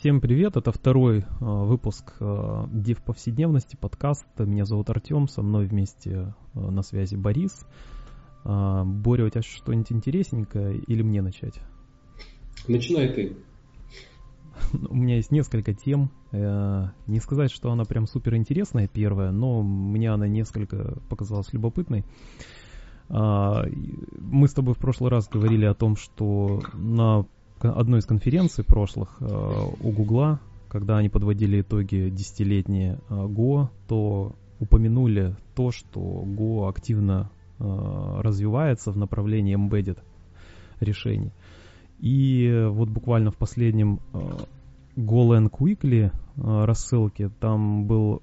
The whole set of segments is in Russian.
Всем привет, это второй э, выпуск э, Dev повседневности, подкаст. Меня зовут Артем, со мной вместе э, на связи Борис. Боря, у тебя что-нибудь интересненькое или мне начать? Начинай ты. У меня есть несколько тем. Не сказать, что она прям супер интересная первая, но мне она несколько показалась любопытной. Мы с тобой в прошлый раз говорили о том, что на одной из конференций прошлых э, у Гугла, когда они подводили итоги десятилетние э, Go, то упомянули то, что Go активно э, развивается в направлении embedded решений. И вот буквально в последнем GoLand Quickly рассылке там был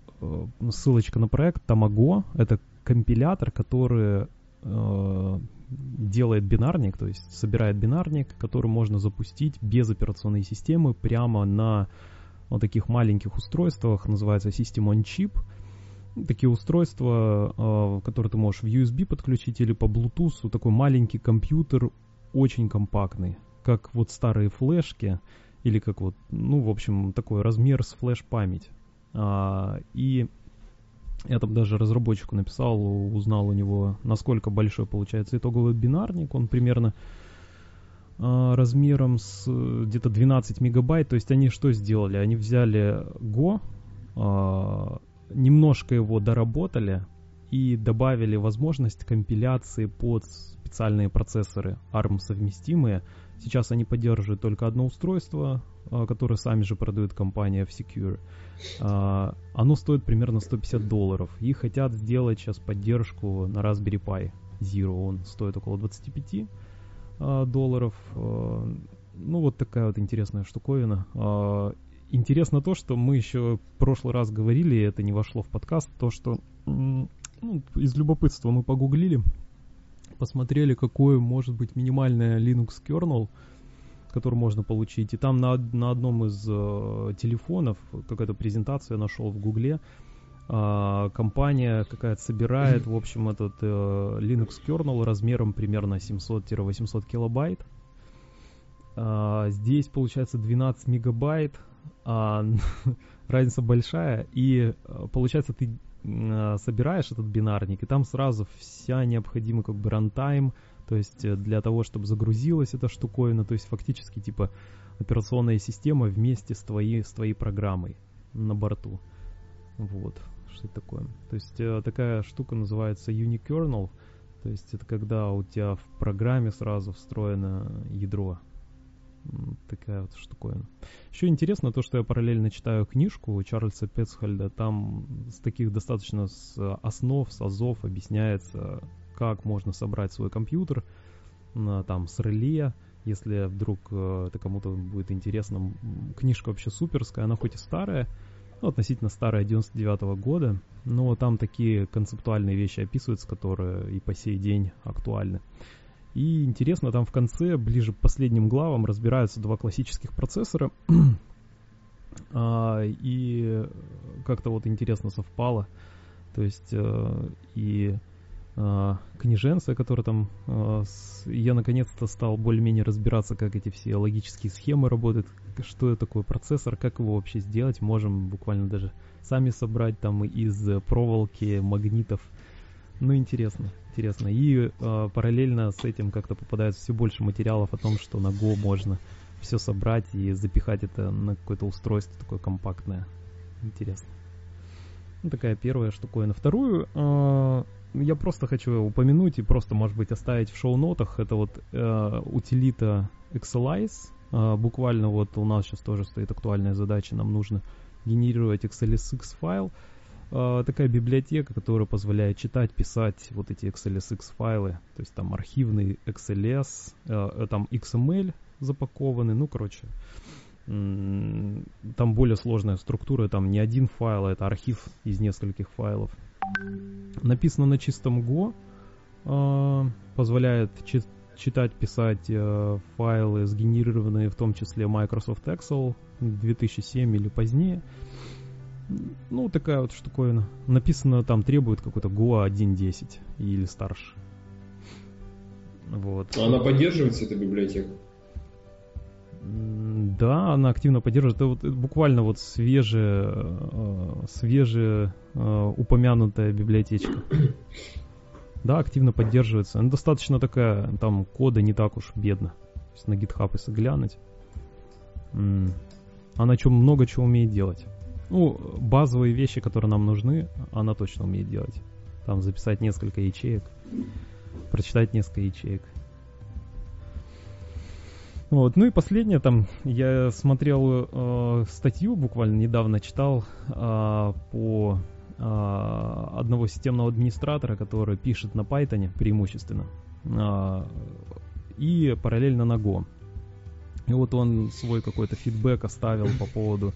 ссылочка на проект Tamago. Это компилятор, который делает бинарник, то есть собирает бинарник, который можно запустить без операционной системы прямо на вот таких маленьких устройствах, называется System on Chip. Такие устройства, э, которые ты можешь в USB подключить или по Bluetooth, такой маленький компьютер, очень компактный, как вот старые флешки, или как вот, ну, в общем, такой размер с флеш-память. А, и я там даже разработчику написал, узнал у него, насколько большой получается итоговый бинарник. Он примерно э, размером с где-то 12 мегабайт. То есть они что сделали? Они взяли Go, э, немножко его доработали и добавили возможность компиляции под специальные процессоры ARM совместимые. Сейчас они поддерживают только одно устройство, а, которое сами же продает компания F-Secure. А, оно стоит примерно 150 долларов. И хотят сделать сейчас поддержку на Raspberry Pi Zero. Он стоит около 25 а, долларов. Ну, вот такая вот интересная штуковина. Интересно то, что мы еще в прошлый раз говорили, и это не вошло в подкаст, то, что ну, из любопытства мы погуглили, посмотрели, какой может быть минимальный Linux kernel, который можно получить. И там на, на одном из э, телефонов, какая-то презентация нашел в Гугле, э, компания какая-то собирает, в общем, этот э, Linux kernel размером примерно 700-800 килобайт. Э, здесь получается 12 мегабайт, а разница большая, и э, получается ты собираешь этот бинарник, и там сразу вся необходимая как бы рантайм, то есть э, для того, чтобы загрузилась эта штуковина, то есть фактически типа операционная система вместе с твоей, с твоей программой на борту. Вот, что это такое. То есть э, такая штука называется unikernel, то есть это когда у тебя в программе сразу встроено ядро такая вот штуковина. Еще интересно то, что я параллельно читаю книжку Чарльза Петсхальда. Там с таких достаточно с основ, с азов объясняется, как можно собрать свой компьютер там с реле. Если вдруг э, это кому-то будет интересно, книжка вообще суперская, она хоть и старая, ну, относительно старая, 99 -го года, но там такие концептуальные вещи описываются, которые и по сей день актуальны. И интересно, там в конце, ближе к последним главам, разбираются два классических процессора. а, и как-то вот интересно совпало. То есть э, и э, книженция, которая там... Э, с, я наконец-то стал более-менее разбираться, как эти все логические схемы работают, что это такое процессор, как его вообще сделать. Можем буквально даже сами собрать там из проволоки, магнитов. Ну, интересно интересно. И э, параллельно с этим как-то попадается все больше материалов о том, что на Go можно все собрать и запихать это на какое-то устройство такое компактное. Интересно. Ну, такая первая штуковина. Вторую э, я просто хочу упомянуть и просто, может быть, оставить в шоу-нотах. Это вот э, утилита Excelise. Э, буквально вот у нас сейчас тоже стоит актуальная задача. Нам нужно генерировать XLSX файл. Такая библиотека, которая позволяет читать, писать вот эти XLSX файлы, то есть там архивный XLS, э, э, там XML запакованы, ну, короче, там более сложная структура, там не один файл, а это архив из нескольких файлов. Написано на чистом Go, позволяет читать, писать файлы, сгенерированные в том числе Microsoft Excel 2007 или позднее. Ну, такая вот штуковина. Написано там требует какой-то Goa 1.10 или старше. Вот. А она поддерживается, эта библиотека? Да, она активно поддерживает. Это вот это буквально вот свежая, э, свежая э, упомянутая библиотечка. Да, активно поддерживается. Она достаточно такая, там кода не так уж бедно. То есть на GitHub если глянуть. Она чем много чего умеет делать. Ну, базовые вещи, которые нам нужны, она точно умеет делать. Там записать несколько ячеек, прочитать несколько ячеек. Вот. Ну и последнее, там я смотрел э, статью, буквально недавно читал э, по э, одного системного администратора, который пишет на Python преимущественно э, и параллельно на Go. И вот он свой какой-то фидбэк оставил по поводу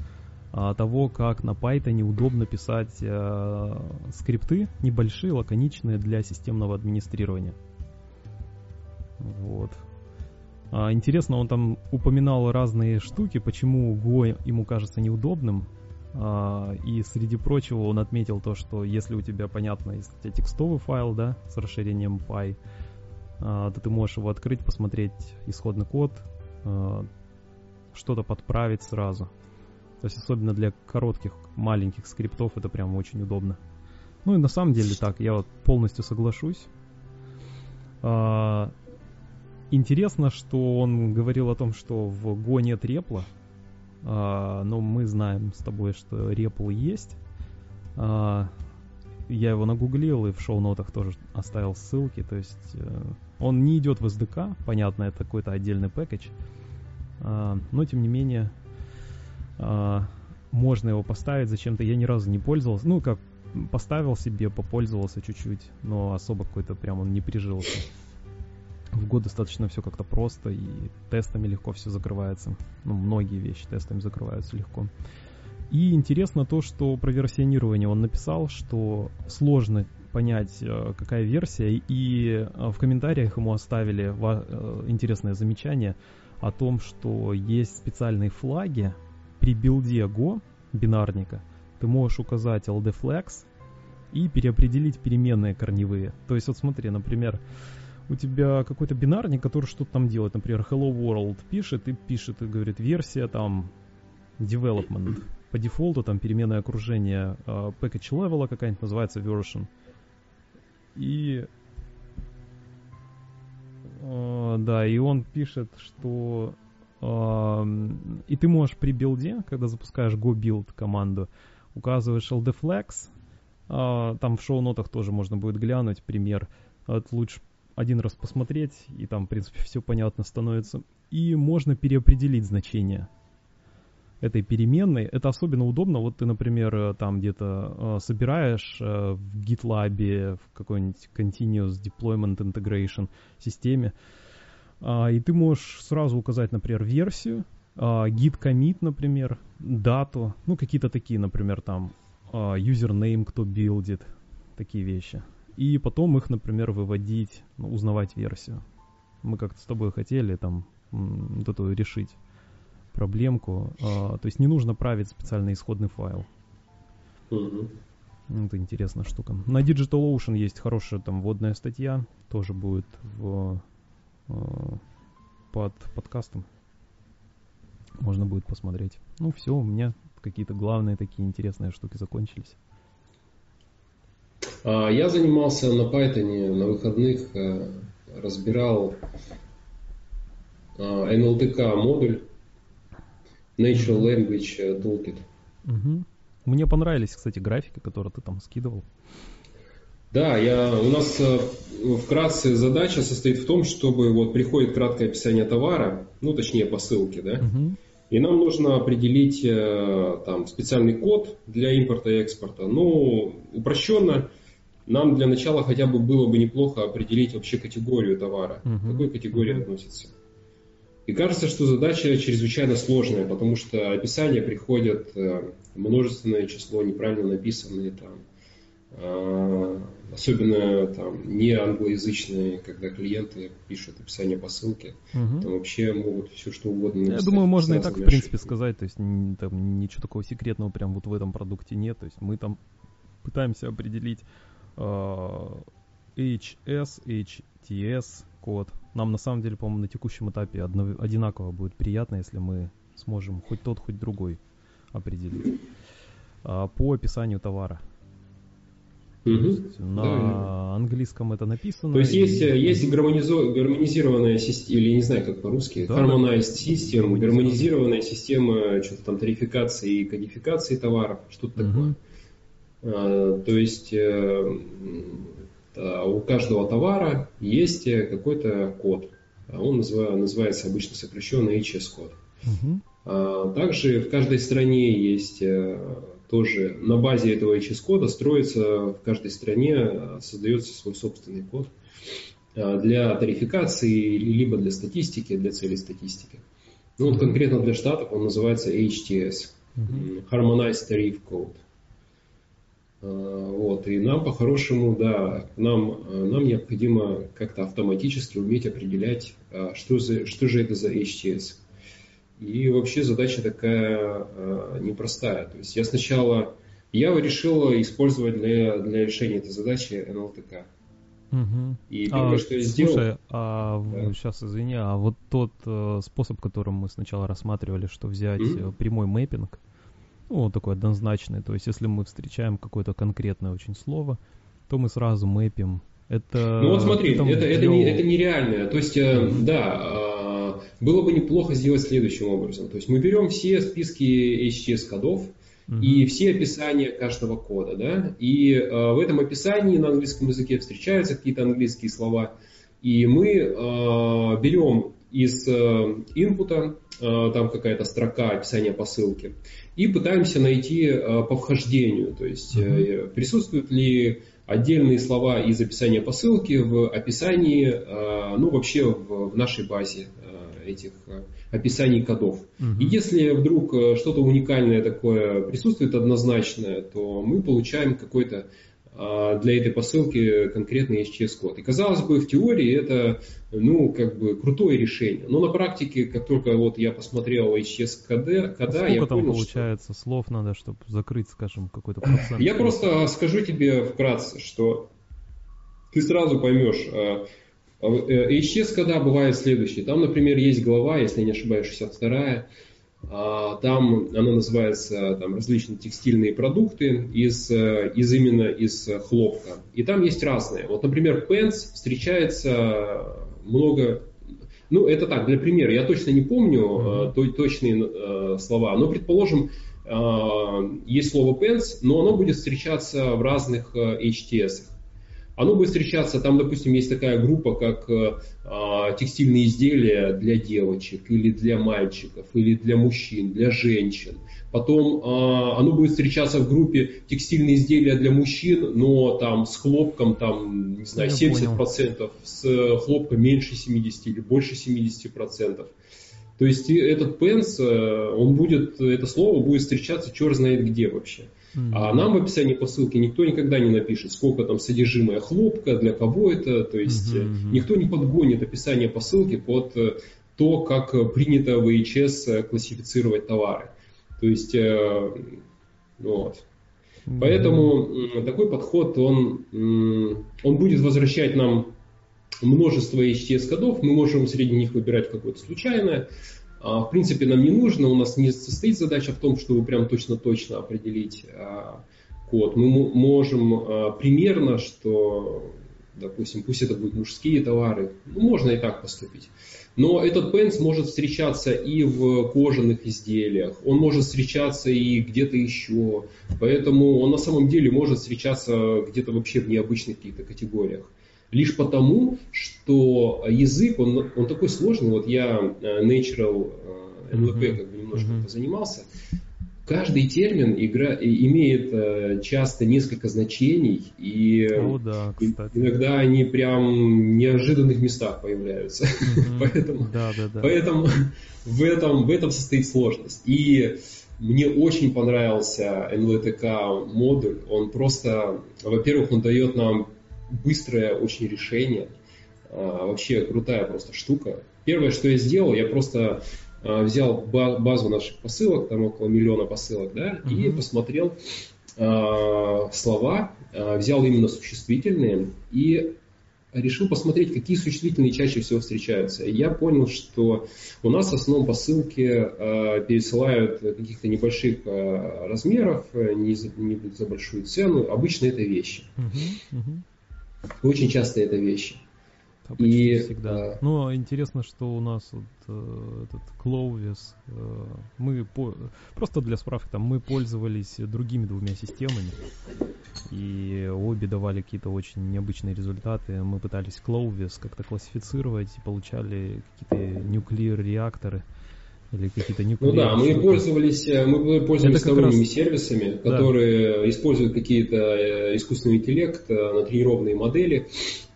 того, как на Python удобно писать э, скрипты небольшие, лаконичные для системного администрирования. Вот. А, интересно, он там упоминал разные штуки, почему Go ему кажется неудобным. А, и среди прочего он отметил то, что если у тебя, понятно, если у тебя текстовый файл, да, с расширением Py, а, то ты можешь его открыть, посмотреть исходный код, что-то подправить сразу. То есть особенно для коротких, маленьких скриптов это прям очень удобно. Ну и на самом деле так, я вот полностью соглашусь. Интересно, что он говорил о том, что в Go нет репла, а, но мы знаем с тобой, что репл есть. А, я его нагуглил и в шоу-нотах тоже оставил ссылки. То есть э, он не идет в SDK, понятно, это какой-то отдельный пэкэдж. А, но тем не менее а, можно его поставить зачем-то. Я ни разу не пользовался. Ну, как поставил себе, попользовался чуть-чуть, но особо какой-то прям он не прижился в год достаточно все как-то просто и тестами легко все закрывается. Ну, многие вещи тестами закрываются легко. И интересно то, что про версионирование он написал, что сложно понять, э, какая версия, и э, в комментариях ему оставили э, интересное замечание о том, что есть специальные флаги при билде Go бинарника. Ты можешь указать ldflex и переопределить переменные корневые. То есть вот смотри, например, у тебя какой-то бинарник, который что-то там делает. Например, Hello World пишет и пишет, и говорит, версия там development. По дефолту там переменное окружение uh, package level какая-нибудь называется version. И uh, да, и он пишет, что и ты можешь при билде, когда запускаешь go build команду, указываешь ldflex, uh, там в шоу-нотах тоже можно будет глянуть пример. Это лучше один раз посмотреть, и там, в принципе, все понятно становится. И можно переопределить значение этой переменной. Это особенно удобно. Вот ты, например, там где-то э, собираешь в GitLab, в какой-нибудь Continuous Deployment Integration системе, и ты можешь сразу указать, например, версию, э, git commit, например, дату, ну, какие-то такие, например, там, э, username, кто билдит, такие вещи и потом их, например, выводить, ну, узнавать версию. Мы как-то с тобой хотели там вот эту решить проблемку. А, то есть не нужно править специальный исходный файл. Mm-hmm. Это интересная штука. На DigitalOcean есть хорошая там вводная статья, тоже будет в, под подкастом. Можно будет посмотреть. Ну все, у меня какие-то главные такие интересные штуки закончились. А, я занимался на Python на выходных, э, разбирал NLTK а, модуль Natural Language Toolkit. Угу. Мне понравились, кстати, графики, которые ты там скидывал. Да, я, у нас э, вкратце задача состоит в том, чтобы вот приходит краткое описание товара, ну точнее посылки, да, угу. и нам нужно определить э, там специальный код для импорта и экспорта. Ну, упрощенно, нам для начала хотя бы было бы неплохо определить вообще категорию товара, uh-huh. к какой категории uh-huh. относится. И кажется, что задача чрезвычайно сложная, потому что описания приходят э, множественное число, неправильно написанные там, особенно там не англоязычные, когда клиенты пишут описание посылки, угу. там вообще могут все что угодно написать. Я думаю, можно и так, в принципе, сказать, то есть там ничего такого секретного прям вот в этом продукте нет, то есть мы там пытаемся определить HS, HTS, код. Нам на самом деле, по-моему, на текущем этапе одно, одинаково будет приятно, если мы сможем хоть тот, хоть другой определить. А, по описанию товара. Угу. на да. английском это написано. То есть есть, и... есть гармонизо... гармонизированная система, или не знаю, как по-русски, да, harmonized system, гармонизированная система что-то там тарификации и кодификации товаров, что-то угу. такое. А, то есть э, у каждого товара есть какой-то код. А он называется обычно сокращенно HS-код. Угу. Также в каждой стране есть э, тоже на базе этого HS-кода строится в каждой стране, создается свой собственный код а, для тарификации, либо для статистики, для целей статистики. Ну вот конкретно для штатов он называется HTS, uh Harmonized Tariff Code. А, вот, и нам по-хорошему, да, нам, нам необходимо как-то автоматически уметь определять, что, за, что же это за HTS. И вообще задача такая э, непростая. То есть я сначала, я решил использовать для, для решения этой задачи НЛТК. Угу. И первое, а, что я сделал... Слушай, а, да. сейчас извини, а вот тот э, способ, которым мы сначала рассматривали, что взять mm прямой мэппинг, ну, вот такой однозначный, то есть если мы встречаем какое-то конкретное очень слово, то мы сразу мэпим. Это... Ну вот смотри, это, это, это, не, это нереальное. То есть, mm да, было бы неплохо сделать следующим образом. То есть мы берем все списки HTS-кодов, mm-hmm. и все описания каждого кода, да, и э, в этом описании на английском языке встречаются какие-то английские слова, и мы э, берем из э, инпута, э, там какая-то строка описания посылки, и пытаемся найти э, по вхождению, то есть mm-hmm. присутствуют ли отдельные слова из описания посылки в описании, э, ну вообще в, в нашей базе этих э, описаний кодов. Угу. И если вдруг э, что-то уникальное такое присутствует однозначное, то мы получаем какой-то а, для этой посылки конкретный HTS-код. И казалось бы, в теории это, ну, как бы крутое решение. Но на практике, как только вот я посмотрел HTS-кода, кода, Сколько я там понял, получается что... слов надо, чтобы закрыть, скажем, какой-то процент? Я просто скажу тебе вкратце, что ты сразу поймешь, а, HS, когда бывает следующий. Там, например, есть глава, если я не ошибаюсь, 62 а, там она называется там, различные текстильные продукты из, э, из именно из хлопка. И там есть разные. Вот, например, пенс встречается много ну, это так, для примера. Я точно не помню mm-hmm. точные э, слова, но, предположим, э, есть слово pens, но оно будет встречаться в разных э, HTS. Оно будет встречаться, там, допустим, есть такая группа, как э, а, текстильные изделия для девочек, или для мальчиков, или для мужчин, для женщин. Потом э, оно будет встречаться в группе текстильные изделия для мужчин, но там с хлопком, там, не знаю, Я 70%, понял. с хлопком меньше 70 или больше 70%. То есть этот пенс, э, он будет, это слово будет встречаться черт знает где вообще. Mm-hmm. А нам в описании посылки никто никогда не напишет, сколько там содержимое хлопка, для кого это. То есть mm-hmm. никто не подгонит описание посылки под э, то, как принято в ИЧС классифицировать товары. То есть, вот. Mm-hmm. Поэтому такой подход, он, он будет возвращать нам множество HTS-кодов, мы можем среди них выбирать какое-то случайное, в принципе, нам не нужно, у нас не состоит задача в том, чтобы прям точно-точно определить а, код. Мы можем а, примерно, что, допустим, пусть это будут мужские товары, ну, можно и так поступить. Но этот пенс может встречаться и в кожаных изделиях, он может встречаться и где-то еще. Поэтому он на самом деле может встречаться где-то вообще в необычных каких-то категориях лишь потому, что язык, он, он такой сложный. Вот я э, natural э, NLP как бы немножко mm-hmm. занимался. Каждый термин игра, имеет э, часто несколько значений, и О, да, иногда они прям в неожиданных местах появляются. Mm-hmm. поэтому да, да, да. поэтому в, этом, в этом состоит сложность. И мне очень понравился NLTK модуль. Он просто, во-первых, он дает нам быстрое очень решение. А, вообще крутая просто штука. Первое, что я сделал, я просто а, взял базу наших посылок, там около миллиона посылок, да, uh-huh. и посмотрел а, слова, взял именно существительные и решил посмотреть, какие существительные чаще всего встречаются. Я понял, что у нас в основном посылки э, пересылают каких-то небольших э, размеров, не за, не за большую цену. Обычно это вещи. Uh-huh, uh-huh. Очень часто это вещи. А и всегда. Но интересно, что у нас вот, э, этот Clovis, э, мы по, просто для справки, там мы пользовались другими двумя системами, и обе давали какие-то очень необычные результаты. Мы пытались Clovis как-то классифицировать и получали какие-то нуклеар реакторы или какие-то Ну да, мы пользовались, э, мы пользовались сторонними раз... сервисами, которые да. используют какие-то э, искусственный интеллект, э, натренированные модели,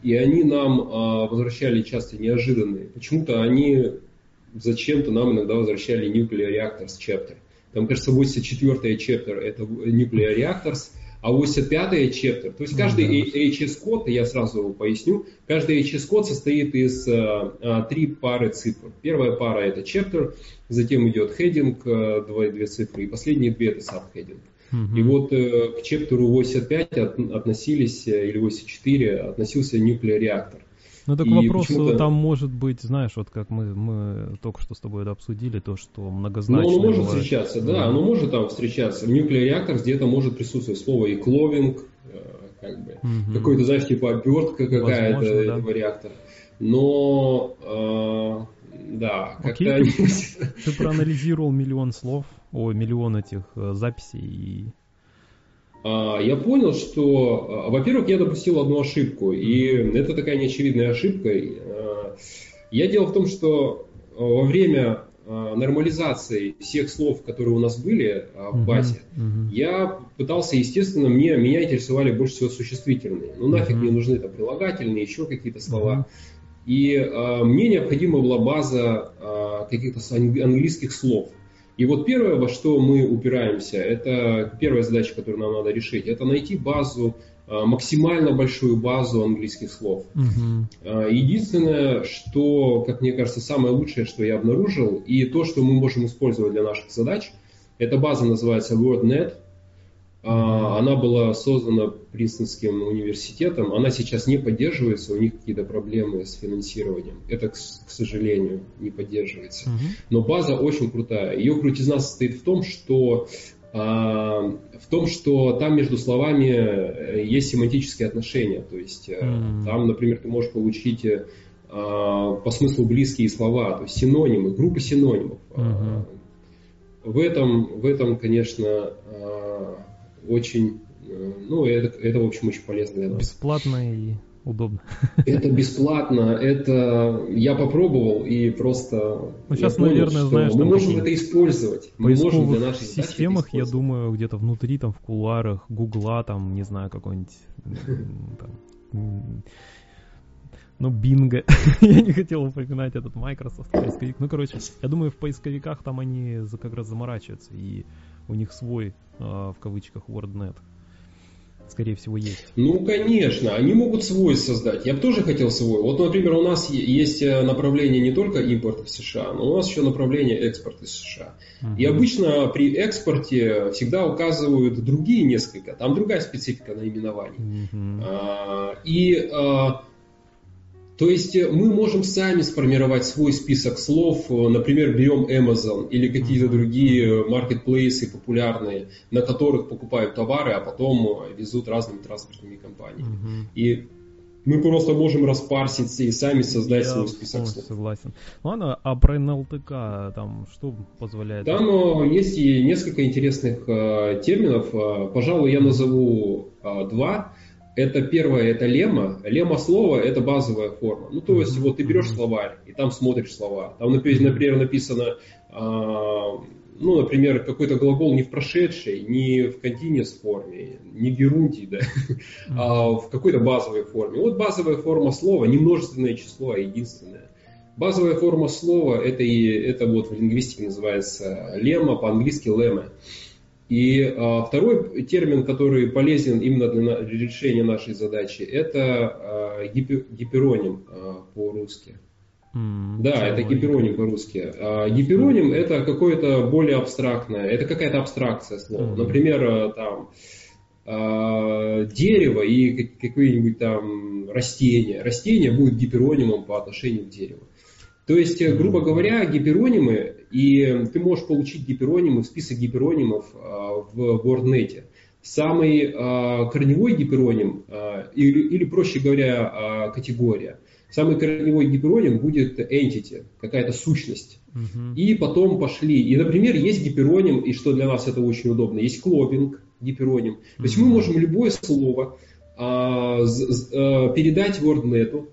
и они нам а, возвращали часто неожиданные. Почему-то они зачем-то нам иногда возвращали Nuclear Reactors Chapter. Там, кажется, 84-й chapter это Nuclear Reactors, а 85-й chapter, то есть каждый HS-код, я сразу поясню, каждый HS-код состоит из а, три пары цифр. Первая пара это chapter, затем идет heading, а, две, цифры, и последние две это subheading. И вот э, к чептеру 85 от, относились, э, или 84, относился nuclear реактор. Ну так и вопрос там может быть, знаешь, вот как мы, мы только что с тобой это обсудили, то, что многозначно. Ну, оно может бывает. встречаться, да, да, оно может там встречаться. В nuclear реактор где-то может присутствовать слово и кловинг, э, как бы, угу. какой-то, знаешь, типа обертка какая-то да. этого реактора. Но э, да, Окей, как-то ты, ты проанализировал миллион слов, о, миллион этих э, записей и... А, я понял, что, а, во-первых, я допустил одну ошибку, и это такая неочевидная ошибка. А, я дело в том, что во время нормализации всех слов, которые у нас были в базе, uh-huh, uh-huh. я пытался, естественно, мне, меня интересовали больше всего существительные. Ну нафиг uh-huh. мне нужны там прилагательные, еще какие-то слова. Uh-huh. И э, мне необходима была база э, каких-то английских слов. И вот первое, во что мы упираемся, это первая задача, которую нам надо решить, это найти базу, э, максимально большую базу английских слов. Uh-huh. Единственное, что, как мне кажется, самое лучшее, что я обнаружил, и то, что мы можем использовать для наших задач, эта база называется WordNet. А, она была создана Принстонским университетом. Она сейчас не поддерживается, у них какие-то проблемы с финансированием. Это, к, сожалению, не поддерживается. Но база очень крутая. Ее крутизна состоит в том, что а, в том, что там между словами э, есть семантические отношения. То есть mm-hmm. там, например, ты можешь получить э, а, по смыслу близкие слова, то есть синонимы, группы синонимов. Mm-hmm. В этом, в этом, конечно, очень, э, ну, это, это, в общем, очень полезно для нас. Бесплатно и удобно. Это бесплатно, это я попробовал и просто. Ну сейчас, понял, наверное, знаешь, мы можем это использовать. Мы можем для нашей системах, я думаю, где-то внутри, там в кулуарах Гугла, там не знаю какой-нибудь там, ну, Бинго. я не хотел упоминать этот Microsoft поисковик. Ну, короче, я думаю, в поисковиках там они как раз заморачиваются, и у них свой, э, в кавычках, WordNet. Скорее всего, есть. Ну, конечно, они могут свой создать. Я бы тоже хотел свой. Вот, например, у нас есть э, направление не только импорта в США, но у нас еще направление экспорта из США. Uh-huh. И обычно при экспорте всегда указывают другие несколько, там другая специфика наименований. Uh-huh. А, и а, то есть э, мы можем сами сформировать свой список слов, э, например, берем Amazon или какие-то другие маркетплейсы популярные, на которых покупают товары, а потом э, везут разными транспортными компаниями. Uh-huh. И мы просто можем распарситься и сами создать Я свой список слов. согласен. Ладно, а про НЛТК там что позволяет? Там есть и несколько интересных терминов. Пожалуй, я назову два. Это первое, это лема. Лема слова – это базовая форма. Ну, то есть, вот ты берешь словарь, и там смотришь слова. Там, например, написано, а, ну, например, какой-то глагол не в прошедшей, не в континес форме, не в герунде, да, а в какой-то базовой форме. Вот базовая форма слова, не множественное число, а единственное. Базовая форма слова это, и, это вот в лингвистике называется лема, по-английски лема. И а, второй термин, который полезен именно для решения нашей задачи, это а, гипер, гипероним а, по-русски. Mm, да, это гипероним по-русски. А, гипероним это какое-то более абстрактное, это какая-то абстракция слова. Mm. Например, а, там э, дерево и какое-нибудь там растение. Растение будет гиперонимом по отношению к дереву. То есть, э, грубо говоря, гиперонимы, и ты можешь получить гиперонимы, список гиперонимов э, в WordNet. Самый э, корневой гипероним, или, или, проще говоря, категория. Самый корневой гипероним будет entity, какая-то сущность. Uh-huh. И потом пошли. И, например, есть гипероним, и что для нас это очень удобно, есть клопинг гипероним. Uh-huh. То есть мы можем любое слово а, передать WordNet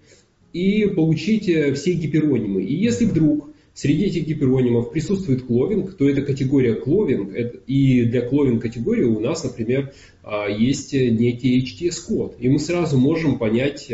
и получить все гиперонимы. И если вдруг среди этих гиперонимов присутствует кловинг, то это категория кловинг, и для кловинг категории у нас, например, а, есть некий HTS-код, и мы сразу можем понять,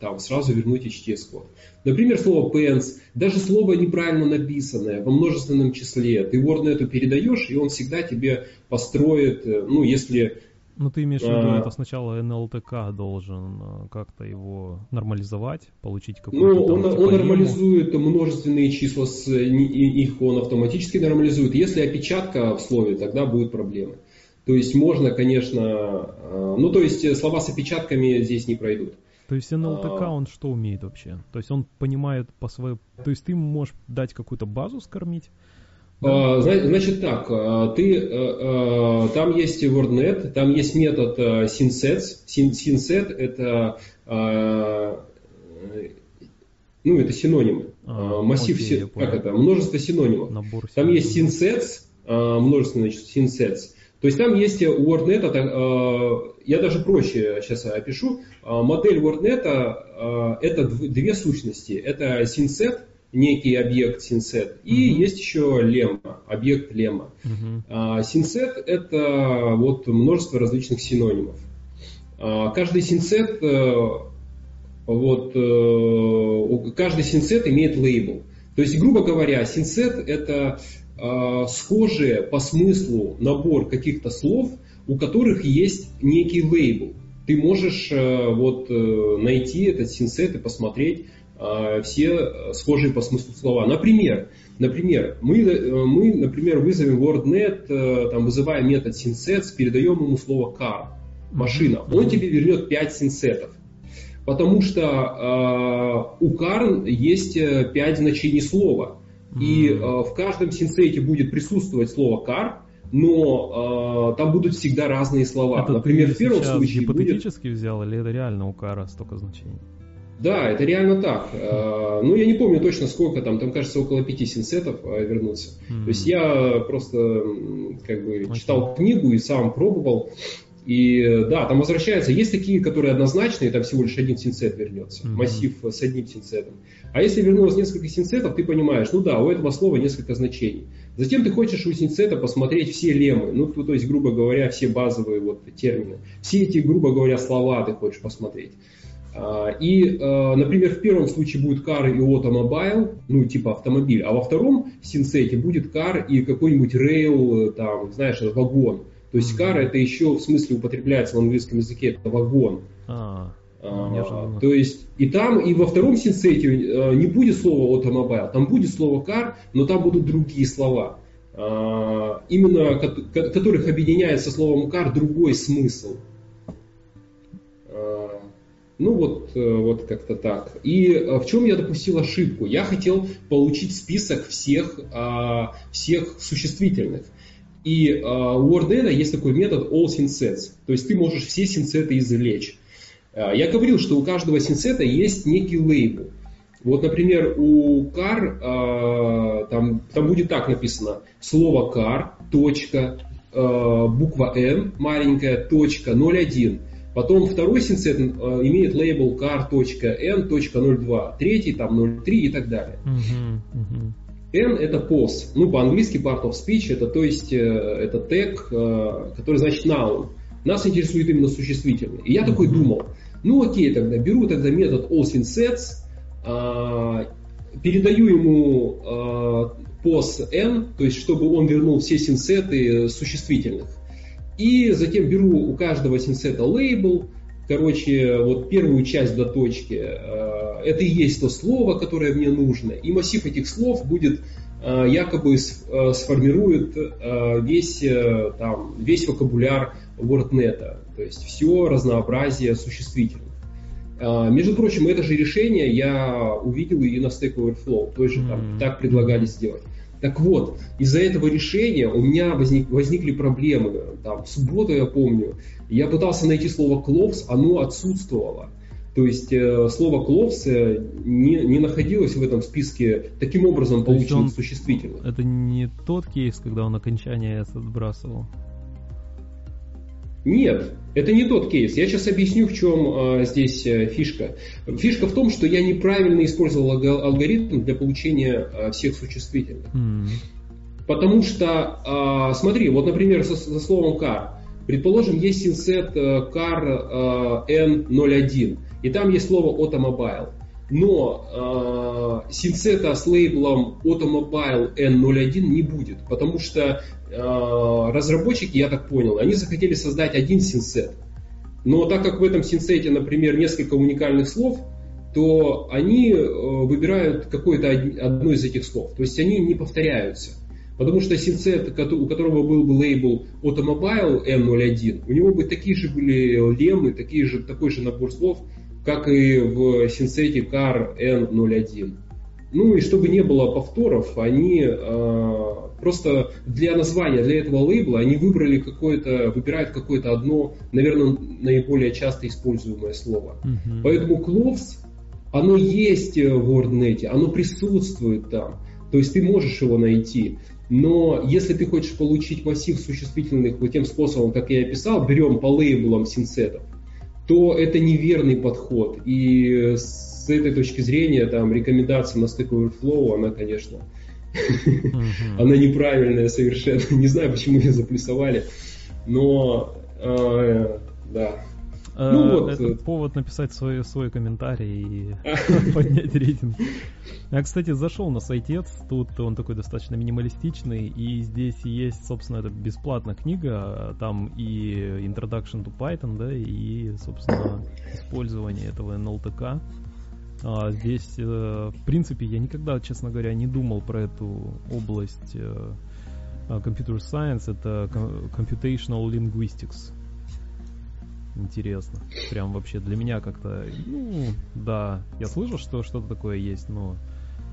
там сразу вернуть HTS-код. Например, слово pens, даже слово неправильно написанное во множественном числе, ты WordNet передаешь, и он всегда тебе построит, э, ну, если... Ну, ты имеешь в виду, а, это сначала NLTK должен э, как-то его нормализовать, получить какую-то Ну, он, он нормализует множественные числа, с, их он автоматически нормализует. Если опечатка в слове, тогда будут проблемы. То есть можно, конечно, э, ну, то есть слова с опечатками здесь не пройдут. То есть NLTK, а... он что умеет вообще? То есть он понимает по своей... То есть ты можешь дать какую-то базу скормить? А, значит так, а, ты, а, там есть WordNet, там есть метод synsets. Synset это, ну, это синонимы. А, Массив, окей, как это, множество синонимов. Набор там есть synsets, множественный synsets. То есть там есть WordNet, я даже проще сейчас опишу, модель WordNet это две сущности. Это synset, некий объект synset, и uh-huh. есть еще лемма, объект лемма. Uh-huh. Synset это вот множество различных синонимов. Каждый synset, э, вот, э, каждый synset имеет лейбл. То есть, грубо говоря, synset это э, схожие по смыслу набор каких-то слов, у которых есть некий лейбл. Ты можешь э, вот найти этот синсет и посмотреть все схожие по смыслу слова. Например, например мы, э, мы, например, вызовем WordNet, э, там, вызывая метод synsets, передаем ему слово car, машина. Он тебе вернет 5 синсетов. Потому что э, у car есть 5 значений слова. И э, в каждом синсете будет присутствовать слово car, но э, там будут всегда разные слова. Это Например, в первом случае гипотетически будет... взял или это реально у кара столько значений? Да, это реально так. Э, ну, я не помню точно сколько там, там, кажется, около пяти синсетов э, вернуться. Mm-hmm. То есть я просто как бы okay. читал книгу и сам пробовал. И да, там возвращается. Есть такие, которые однозначные, там всего лишь один синсет вернется, mm-hmm. массив с одним синсетом. А если вернулось несколько синсетов, ты понимаешь, ну да, у этого слова несколько значений. Затем ты хочешь у синсета посмотреть все лемы, ну то есть, грубо говоря, все базовые вот термины. Все эти, грубо говоря, слова ты хочешь посмотреть. А, и, а, например, в первом случае будет car и automobile, ну, типа автомобиль, а во втором синсете будет car и какой-нибудь rail, там, знаешь, вагон. То есть car это еще в смысле употребляется в английском языке, это вагон. А, а, то есть и там, и во втором синсете не будет слова automobile, там будет слово car, но там будут другие слова, именно которых объединяет со словом car другой смысл. А, ну вот, э, вот как-то так. И э, в чем я допустил ошибку? Я хотел получить список всех, всех существительных. И у WordNet есть такой метод all synsets. То есть ты можешь все синсеты извлечь. А, я говорил, что у каждого синсета есть некий лейбл. Вот, например, у car а, там, там будет так написано слово car, точка, а, буква N маленькая, точка, 0,1. Потом второй синсет имеет лейбл car.n.02, третий там 0,3 и так далее. N это pos, ну по-английски part of speech, это то есть э, это тег, который значит noun. Нас интересует именно существительный. И я такой думал, ну окей, тогда беру тогда метод allSynsets, а, передаю ему pos n, то есть чтобы он вернул все синсеты существительных. И затем беру у каждого синсета лейбл, короче, вот первую часть до точки, а, это и есть то слово, которое мне нужно, и массив этих слов будет якобы сформирует весь, там, весь вокабуляр WordNet, то есть все разнообразие существительных. Между прочим, это же решение я увидел и на Stack Overflow, тоже там так предлагали сделать. Так вот, из-за этого решения у меня возник, возникли проблемы. Там, в субботу, я помню, я пытался найти слово «кловс», оно отсутствовало. То есть э, слово «кловс» э, не, не находилось в этом списке таким образом полученным существительным. Это не тот кейс, когда он окончание отбрасывал? Нет, это не тот кейс. Я сейчас объясню, в чем э, здесь э, фишка. Фишка в том, что я неправильно использовал алгоритм для получения э, всех существительных. Mm. Потому что, э, смотри, вот, например, со, со словом car. Предположим, есть синсет car э, N01, и там есть слово automobile. Но э, синсета с лейблом Automobile N01 не будет, потому что Э, разработчики, я так понял, они захотели создать один синсет. Но так как в этом синсете, например, несколько уникальных слов, то они э, выбирают какое-то одно из этих слов. То есть они не повторяются. Потому что синсет, у которого был бы лейбл Automobile M01, у него бы такие же были лемы, такие же, такой же набор слов, как и в Car N01. Ну и чтобы не было повторов, они э, просто для названия, для этого лейбла, они выбрали какое-то, выбирают какое-то одно, наверное, наиболее часто используемое слово. Uh-huh. Поэтому Cloves, оно есть в WordNet, оно присутствует там. То есть ты можешь его найти. Но если ты хочешь получить массив существительных вот тем способом, как я описал, берем по лейблам синсетов, то это неверный подход. И с этой точки зрения там рекомендация на Stack Overflow, она, конечно, она неправильная совершенно. Не знаю, почему ее заплюсовали, но э, да. А, ну, вот. Это э, повод написать свой, свой комментарий и поднять рейтинг. Я, кстати, зашел на сайтец, тут он такой достаточно минималистичный, и здесь есть, собственно, это бесплатная книга, там и Introduction to Python, да, и, собственно, использование этого NLTK. А, здесь, э, в принципе, я никогда, честно говоря, не думал про эту область э, а, computer science, это computational linguistics. Интересно. Прям вообще для меня как-то, ну, да, я слышал, что что-то такое есть, но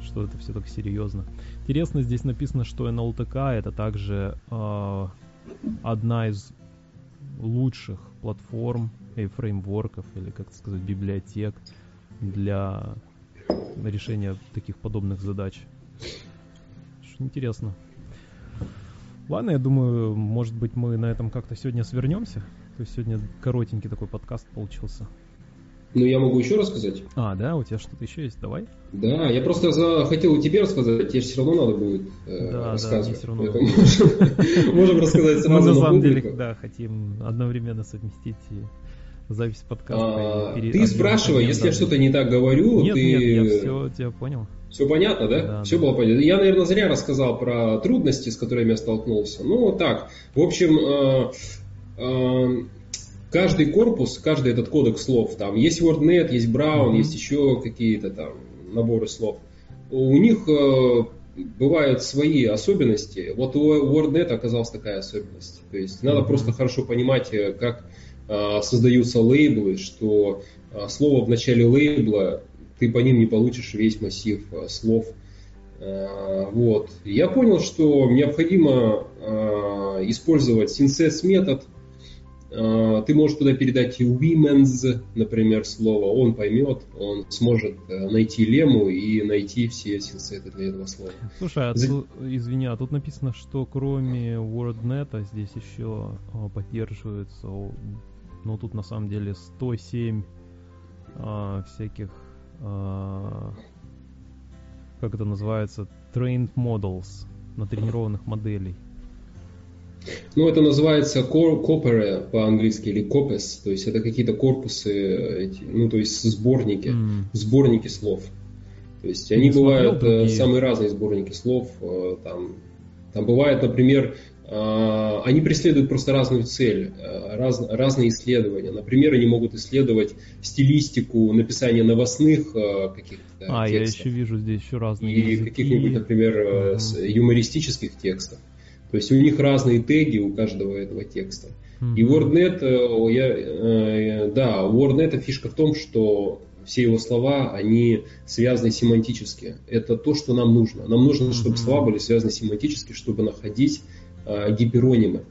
что это все так серьезно. Интересно, здесь написано, что NLTK это также э, одна из лучших платформ и фреймворков, или как сказать, библиотек, для решения таких подобных задач. Что интересно. Ладно, я думаю, может быть, мы на этом как-то сегодня свернемся. То есть сегодня коротенький такой подкаст получился. Ну, я могу еще рассказать. А, да, у тебя что-то еще есть? Давай. Да, я просто за... хотел тебе рассказать, тебе все равно надо будет э, да, рассказывать. Да, все равно. Можем рассказать сразу Мы на самом деле, да, хотим одновременно совместить запись подкаста. А, ты спрашивай, если я что-то не так говорю, нет, ты... Нет, я все тебя понял. Все понятно, да? да все да. было понятно. Я, наверное, зря рассказал про трудности, с которыми я столкнулся. Ну, так. В общем, э, каждый корпус, каждый этот кодекс слов, там есть WordNet, есть Brown, mm-hmm. есть еще какие-то там наборы слов. У них э, бывают свои особенности. Вот у WordNet оказалась такая особенность. То есть надо mm-hmm. просто хорошо понимать, как а, создаются лейблы, что а, слово в начале лейбла, ты по ним не получишь весь массив а, слов. Вот. Я понял, что необходимо использовать синсес метод. Ты можешь туда передать и women's, например, слово, он поймет, он сможет найти лему и найти все синсеты для этого слова. Слушай, а За... тут, извини, а тут написано, что кроме WordNet здесь еще поддерживается но тут на самом деле 107 а, всяких, а, как это называется, trained models, натренированных моделей. Ну, это называется corpore по-английски или copes, то есть это какие-то корпусы, эти, ну, то есть сборники, mm. сборники слов. То есть они Не бывают э, самые разные сборники слов. Э, там, там бывает, например, они преследуют просто разную цель, раз, разные исследования. Например, они могут исследовать стилистику написания новостных каких-то А, текстов. я еще вижу здесь еще разные И каких-нибудь, например, uh-huh. юмористических текстов. То есть у них разные теги у каждого этого текста. И WordNet, я, да, WordNet фишка в том, что все его слова, они связаны семантически. Это то, что нам нужно. Нам нужно, чтобы слова были связаны семантически, чтобы находить э, гиперонимы.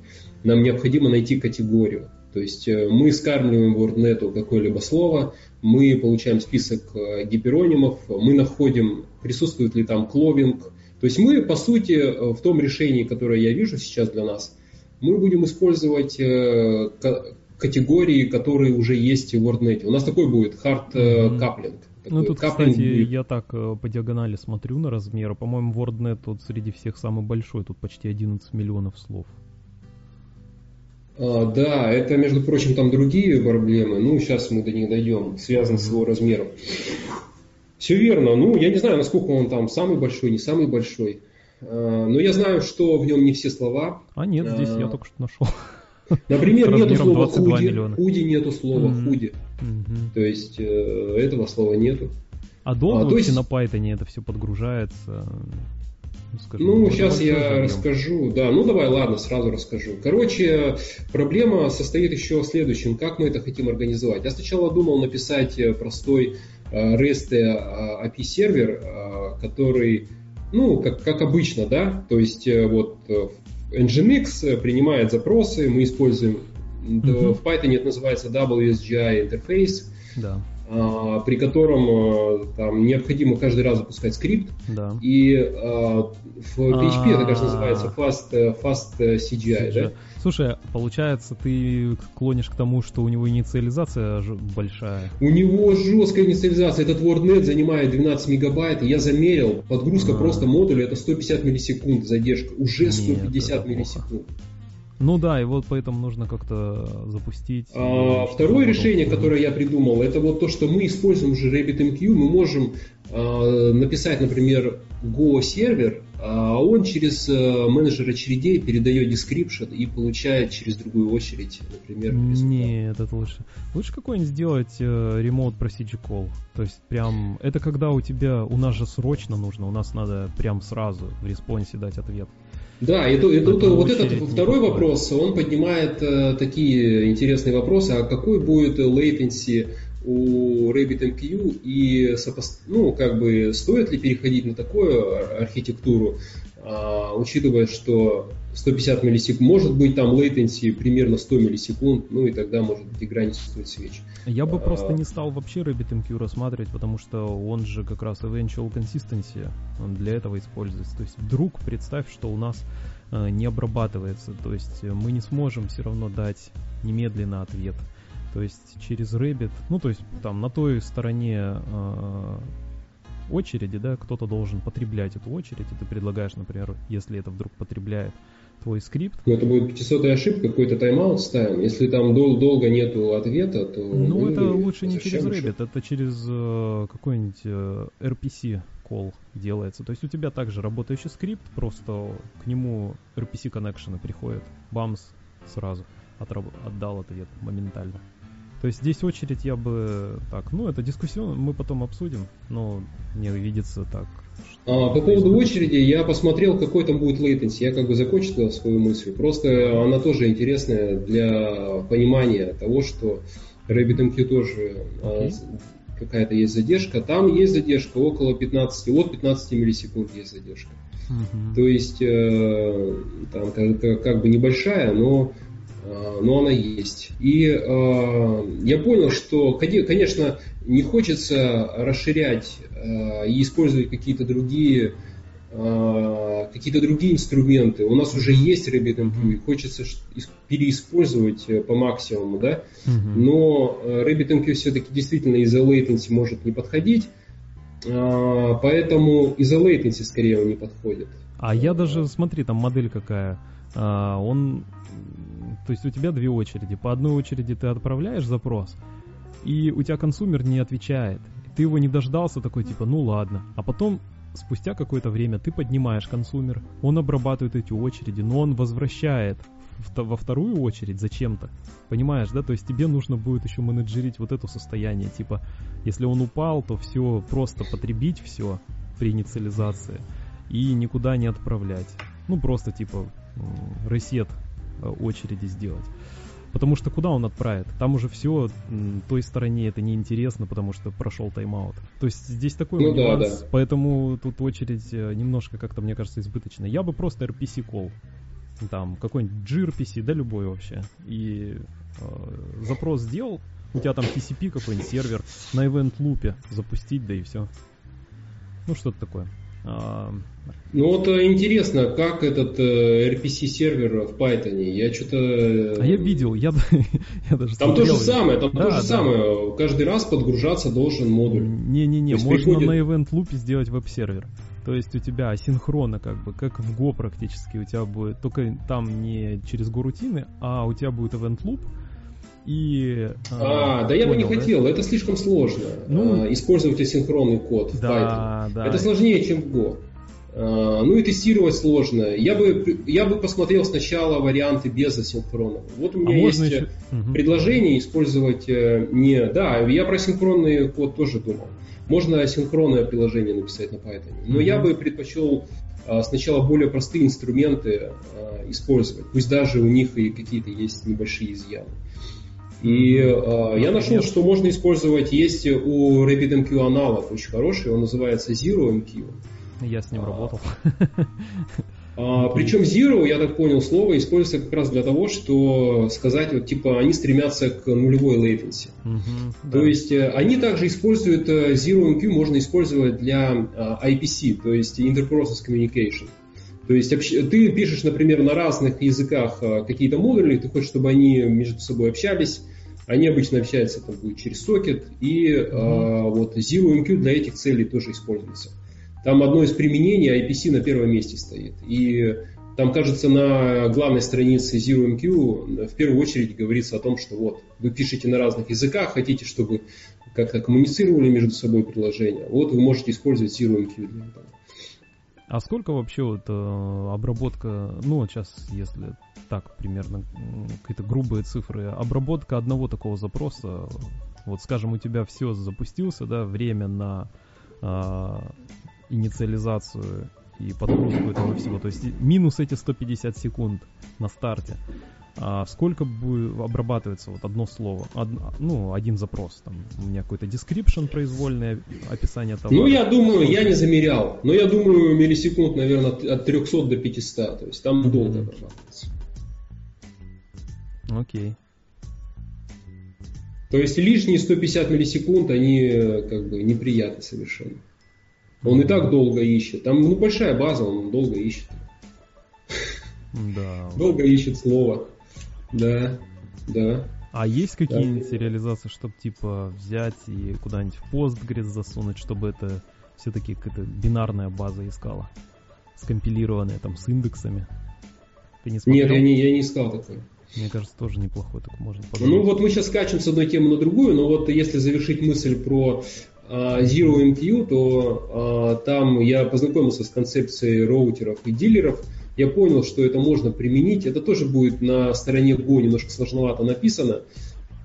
Нам необходимо найти категорию. То есть э, мы скармливаем WordNet какое-либо слово, мы получаем список э, гиперонимов, мы находим, присутствует ли там кловинг. То есть мы, по сути, э, в том решении, которое я вижу сейчас для нас, мы будем использовать э, категории, которые уже есть в WordNet. У нас такой будет hard mm-hmm. каплинг. Ну тут, кстати, будет. я так э, по диагонали смотрю на размеры. По-моему, WordNet тут среди всех самый большой, тут почти 11 миллионов слов. А, да, это, между прочим, там другие проблемы. Ну, сейчас мы до них дойдем, связаны с его размером. Все верно. Ну, я не знаю, насколько он там самый большой, не самый большой. А, но я знаю, что в нем не все слова. А нет, здесь а, я только что нашел. Например, нету слова худи, худи нету слова mm-hmm. худи. Mm-hmm. То есть э, этого слова нету. А долго а, вообще есть... на Python это все подгружается? Ну, скажу, ну сейчас я расскажу. Да, ну давай, ладно, сразу расскажу. Короче, проблема состоит еще в следующем. Как мы это хотим организовать? Я сначала думал написать э, простой REST API сервер, который, ну, как, как обычно, да, то есть вот Nginx принимает запросы, мы используем, mm-hmm. в Python это называется WSGI интерфейс, да. А, при котором а, там необходимо каждый раз запускать скрипт. Да. И а, в PHP это, кажется, называется fast, fast CGI, да? Слушай, получается, ты клонишь к тому, что у него инициализация большая? У него жесткая инициализация. Этот WordNet занимает 12 мегабайт. Я замерил, подгрузка просто модуля это 150 миллисекунд задержка. Уже 150 Нет, миллисекунд. Ну да, и вот поэтому нужно как-то запустить. А, второе решение, которое я придумал, это вот то, что мы используем уже RabbitMQ, мы можем а, написать, например, Go сервер, а он через э, менеджер очередей передает description и получает через другую очередь, например, результат. Нет, это лучше. Лучше какой-нибудь сделать э, remote procedure call. То есть прям, это когда у тебя, у нас же срочно нужно, у нас надо прям сразу в респонсе дать ответ. Да, и, и тут вот этот второй вопрос, он поднимает э, такие интересные вопросы, а какой будет latency у RabbitMQ и ну, как бы стоит ли переходить на такую архитектуру, а, учитывая, что 150 миллисекунд, может быть там latency примерно 100 миллисекунд, ну и тогда, может быть, игра не стоит свеч. Я бы а... просто не стал вообще RabbitMQ рассматривать, потому что он же как раз eventual consistency, он для этого используется. То есть вдруг представь, что у нас э, не обрабатывается, то есть мы не сможем все равно дать немедленно ответ. То есть через Rabbit, ну то есть там на той стороне э, очереди, да, кто-то должен потреблять эту очередь, и ты предлагаешь, например, если это вдруг потребляет твой скрипт. Ну, это будет 500 ошибка, какой-то тайм-аут ставим. Если там дол- долго нету ответа, то... Ну, это лучше не через Rabbit, это через э, какой-нибудь э, RPC call делается. То есть у тебя также работающий скрипт, просто к нему RPC коннекшены приходят, бамс, сразу отраб- отдал ответ моментально. То есть здесь очередь я бы так, ну это дискуссион, мы потом обсудим, но мне видится так. А, по поводу очереди я посмотрел, какой там будет latency. Я как бы закончил свою мысль. Просто она тоже интересная для понимания того, что RabbitMQ тоже okay. а, какая-то есть задержка. Там есть задержка около 15, от 15 миллисекунд есть задержка. Uh-huh. То есть э, там как, как бы небольшая, но Э, но она есть. И э, я понял, что, конечно, не хочется расширять э, и использовать какие-то другие э, какие-то другие инструменты. У нас уже есть RabbitMQ, и хочется переиспользовать э, по максимуму, да. Но э, RabbitMQ все-таки действительно из-за latency может не подходить, поэтому из-за latency скорее он не подходит. А я даже, смотри, там модель какая. Он то есть у тебя две очереди. По одной очереди ты отправляешь запрос, и у тебя консумер не отвечает. Ты его не дождался, такой типа, ну ладно. А потом, спустя какое-то время, ты поднимаешь консумер, он обрабатывает эти очереди, но он возвращает во вторую очередь зачем-то. Понимаешь, да? То есть тебе нужно будет еще менеджерить вот это состояние. Типа, если он упал, то все просто потребить все при инициализации и никуда не отправлять. Ну, просто типа ресет э, очереди сделать. Потому что куда он отправит? Там уже все, той стороне это неинтересно, потому что прошел тайм-аут. То есть здесь такой ну, нюанс, да, да. поэтому тут очередь э, немножко как-то, мне кажется, избыточная. Я бы просто RPC call. Там какой-нибудь gRPC, да любой вообще. И э, запрос сделал, у тебя там TCP какой-нибудь сервер на event лупе запустить, да и все. Ну что-то такое. А, ну вот э, интересно, как этот э, RPC сервер в Python? Я что-то... Э, а я видел, я, я даже Там то же самое, там да, то же да. самое. Каждый раз подгружаться должен модуль. Не-не-не, можно приходит... на event loop сделать веб-сервер. То есть у тебя асинхронно, как бы, как в Go практически, у тебя будет, только там не через Go рутины, а у тебя будет event loop, и... А, а да я бы не хотел, это слишком сложно. Ну, а, использовать асинхронный код в Python. Да. Это сложнее, чем в Go. А, ну и тестировать сложно. Я бы, я бы посмотрел сначала варианты без асинхрона. Вот у меня а есть еще... предложение использовать э, не... Да, я про синхронный код тоже думал. Можно асинхронное приложение написать на Python. Но mm я бы предпочел а, сначала более простые инструменты использовать. Пусть даже у них и какие-то есть небольшие изъяны. И э, я нашел, что можно использовать, есть у RabbitMQ аналог очень хороший, он называется ZeroMQ. Я с ним а, работал. А, причем Zero, я так понял, слово используется как раз для того, что сказать, вот типа они стремятся к нулевой latency. Угу, то да. есть э, они также используют э, ZeroMQ, можно использовать для э, IPC, то есть Interprocess Communication. То есть ты пишешь, например, на разных языках какие-то модули, ты хочешь, чтобы они между собой общались, они обычно общаются там, будет через сокет, и mm-hmm. э, вот ZeroMQ для этих целей тоже используется. Там одно из применений IPC на первом месте стоит. И там, кажется, на главной странице ZeroMQ в первую очередь говорится о том, что вот вы пишете на разных языках, хотите, чтобы как-то коммуницировали между собой приложения, вот вы можете использовать ZeroMQ для этого. А сколько вообще вот э, обработка, ну вот сейчас, если так примерно какие-то грубые цифры, обработка одного такого запроса, вот скажем, у тебя все запустился, да, время на э, инициализацию и подгрузку этого всего, то есть минус эти 150 секунд на старте, а сколько будет обрабатывается вот одно слово, од, ну, один запрос, там, у меня какой-то description произвольное, описание того. Ну, я думаю, я не замерял, но я думаю, миллисекунд, наверное, от 300 до 500, то есть там mm-hmm. долго обрабатывается. Окей. То есть лишние 150 миллисекунд, они как бы неприятны совершенно. Он и так долго ищет. Там ну, большая база, он долго ищет. Да. Долго ищет слово. Да, да. А есть какие-нибудь да. реализации, чтобы типа взять и куда-нибудь в Postgres засунуть, чтобы это все-таки какая-то бинарная база искала? Скомпилированная там с индексами? Ты не смотрел? Нет, я не, я не искал такое. Мне кажется, тоже неплохой, так можно подумать. Ну вот мы сейчас скачем с одной темы на другую, но вот если завершить мысль про uh, Zero MQ, то uh, там я познакомился с концепцией роутеров и дилеров, я понял, что это можно применить. Это тоже будет на стороне Go немножко сложновато написано.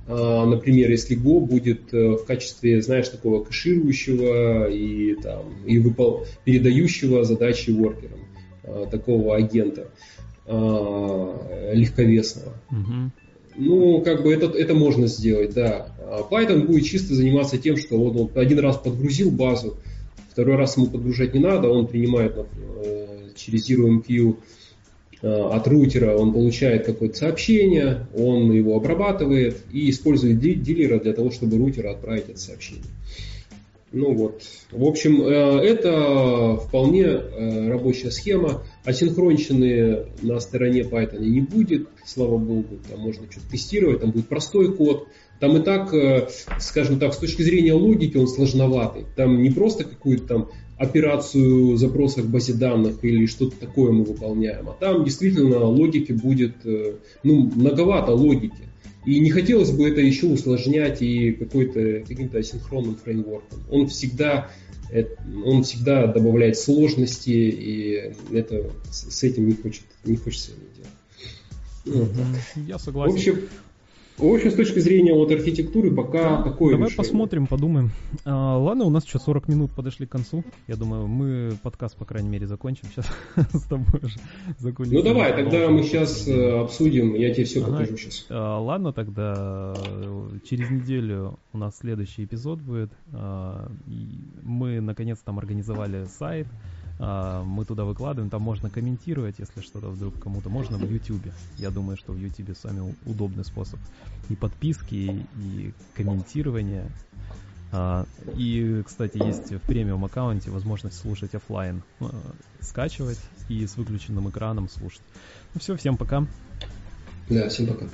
А, например, если Go будет э, в качестве, знаешь, такого кэширующего и, там, и выпол... передающего задачи воркерам, а, такого агента а, легковесного. Угу. Ну, как бы это, это можно сделать, да. Python будет чисто заниматься тем, что он, он один раз подгрузил базу, второй раз ему подгружать не надо, он принимает через ZeroMQ э, от рутера он получает какое-то сообщение, он его обрабатывает и использует дилера для того, чтобы рутеру отправить это сообщение. Ну вот, в общем, э, это вполне э, рабочая схема. Асинхронщины на стороне Python не будет, слава богу, там можно что-то тестировать, там будет простой код. Там и так, скажем так, с точки зрения логики он сложноватый. Там не просто какую-то там операцию запроса к базе данных или что-то такое мы выполняем. А там действительно логики будет, э, ну, многовато логики. И не хотелось бы это еще усложнять и какой-то, каким-то асинхронным фреймворком. Он всегда, он всегда добавляет сложности, и это, с этим не, хочет, не хочется иметь дело. Вот Я согласен. В общем, в общем, с точки зрения вот архитектуры пока да, такое Давай решение. посмотрим, подумаем. А, ладно, у нас еще 40 минут подошли к концу. Я думаю, мы подкаст, по крайней мере, закончим сейчас с тобой уже. Закончим. Ну давай, тогда мы сейчас э, обсудим, я тебе все ага. покажу сейчас. А, ладно, тогда э, через неделю у нас следующий эпизод будет. А, мы наконец там организовали сайт. А, мы туда выкладываем, там можно комментировать, если что-то вдруг кому-то можно в YouTube. Я думаю, что в YouTube самый удобный способ и подписки, и комментирование. А, и, кстати, есть в премиум аккаунте возможность слушать офлайн, а, скачивать и с выключенным экраном слушать. Ну все, всем пока. Да, всем пока.